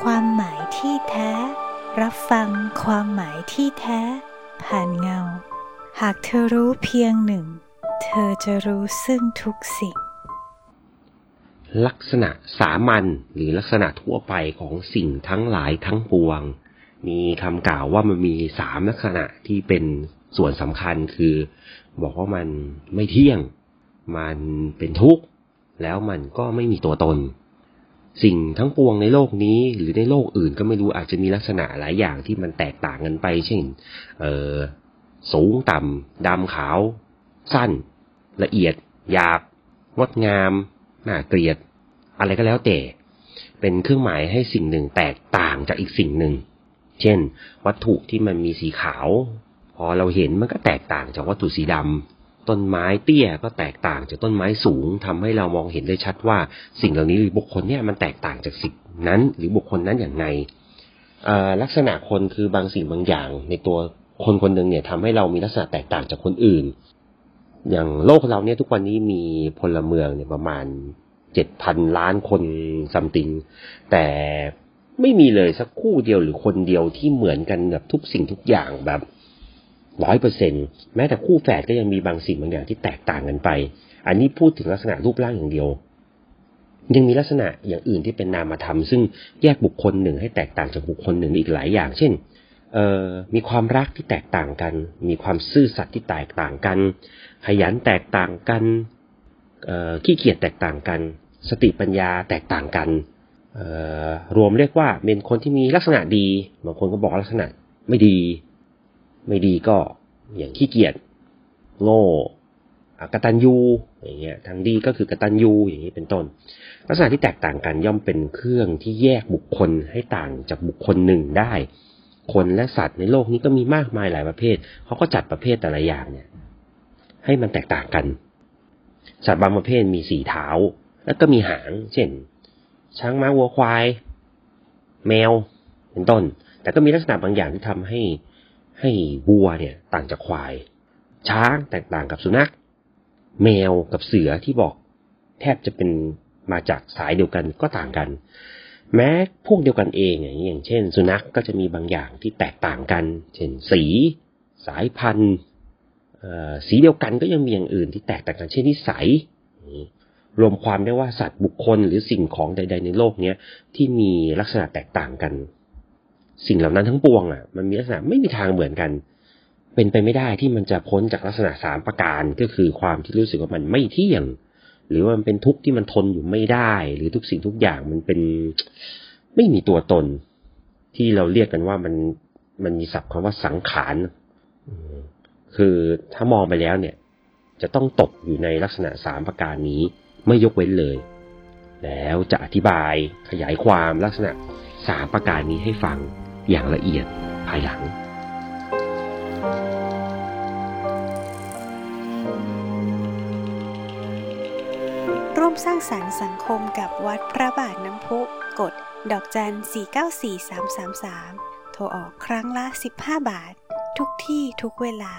ความหมายที่แท้ รับฟังความหมายที่แท้ ผ่านเงา หากเธอรู้เพียงหนึ่ง เธอจะรู้ซึ่งทุกสิ่ง ลักษณะสามัญหรือลักษณะทั่วไปของสิ่งทั้งหลายทั้งปวง มีคำกล่าวว่ามันมีสามลักษณะที่เป็นส่วนสำคัญคือ บอกว่ามันไม่เที่ยง มันเป็นทุกข์ แล้วมันก็ไม่มีตัวตน สิ่งทั้งปวงในโลกนี้ หรือในโลกอื่นก็ไม่รู้อาจจะมีลักษณะหลายอย่างที่มันแตกต่างกันไป เช่น เออสูงต่ำดำขาว สั้น ละเอียด หยาบงดงามน่าเกลียด อะไรก็แล้วแต่ เป็นเครื่องหมายให้สิ่งหนึ่งแตกต่างจากอีกสิ่งหนึ่ง เช่น วัตถุที่มันมีสีขาว พอเราเห็นมันก็แตกต่างจากวัตถุสีดำ ต้นไม้เตี้ยก็แตกต่างจากต้นไม้สูงทำให้เรามองเห็นได้ชัดว่า สิ่งเหล่านี้หรือบุคคลเนี่ยมันแตกต่างจากสิ่งนั้น หรือบุคคลนั้นอย่างไรลักษณะคนคือบางสิ่งบางอย่าง ในตัวคนคนหนึ่งเนี่ยทำให้เรามีลักษณะแตกต่างจากคนอื่น อย่างโลกเราเนี่ยทุกวันนี้มีพลเมืองเนี่ยประมาณเจ็ดพันล้านคนซัมติง แต่ไม่มีเลยสักคู่เดียวหรือคนเดียวที่เหมือนกันแบบทุกสิ่งทุกอย่างแบบ ร้อยเปอร์เซ็นแม้แต่คู่แฝดก็ยังมีบางสิ่งบางอย่างที่แตกต่างกันไป อันนี้พูดถึงลักษณะรูปร่างอย่างเดียว ยังมีลักษณะอย่างอื่นที่เป็นนามธรรม ซึ่งแยกบุคคลหนึ่งให้แตกต่างจากบุคคลหนึ่งอีกหลายอย่าง เช่นเออมีความรักที่แตกต่างกัน มีความซื่อสัตย์ที่แตกต่างกัน ขยันแตกต่างกันขี้เกียจแตกต่างกัน สติปัญญาแตกต่างกันรวมเรียกว่าเป็นคนที่มีลักษณะดี บางคนก็บอกลักษณะไม่ดี ไม่ดีก็อย่างขี้เกียจโง่กตัญญูอย่างเงี้ยทางดีก็คือกตัญญูอย่างนี้เป็นต้น ลักษณะที่แตกต่างกันย่อมเป็นเครื่องที่แยกบุคคลให้ต่างจากบุคคลหนึ่งได้ คนและสัตว์ในโลกนี้ก็มีมากมายหลายประเภทเขาก็จัดประเภทแต่ละอย่างเนี่ย ให้มันแตกต่างกัน สัตว์บางประเภทมีสีเท้า แล้วก็มีหาง เช่น ช้างม้าวัวควาย แมว เป็นต้น แต่ก็มีลักษณะบางอย่างที่ทำให้ ให้วัวเนี่ยต่างจากควาย ช้างแตกต่างกับสุนัข แมวกับเสือที่บอก แทบจะเป็นมาจากสายเดียวกันก็ต่างกัน แม้พวกเดียวกันเองอย่างเช่น สุนัขกก็จะมีบางอย่างที่แตกต่างกัน เช่นสี สายพันธุ์สีเดียวกันก็ยังมีอย่างอื่นที่แตกต่างกันเช่นนิสัยรวมความได้ว่าสัตว์บุคคลหรือสิ่งของใด ๆ ในโลกเนี้ยที่มีลักษณะแตกต่างกัน สิ่งเหล่านั้นทั้งปวงอะมันมีลักษณะไม่มีทางเหมือนกัน เป็นไปไม่ได้ที่มันจะพ้นจากลักษณะสามประการก็คือความที่รู้สึกว่ามันไม่เที่ยง หรือว่ามันเป็นทุกข์ที่มันทนอยู่ไม่ได้ หรือทุกสิ่งทุกอย่างมันเป็นไม่มีตัวตน ที่เราเรียกกันว่ามันมันมีศัพท์คำว่าสังขารคือถ้ามองไปแล้วเนี่ย จะต้องตกอยู่ในลักษณะสามประการนี้ไม่ยกเว้นเลย แล้วจะอธิบายขยายความลักษณะสามประการนี้ให้ฟัง อย่างละเอียดภายหลัง ร่วมสร้างสรรค์สังคมกับวัดพระบาทน้ำพุกดดอกจัน 494333 โทรออกครั้งละ 15 บาท ทุกที่ทุกเวลา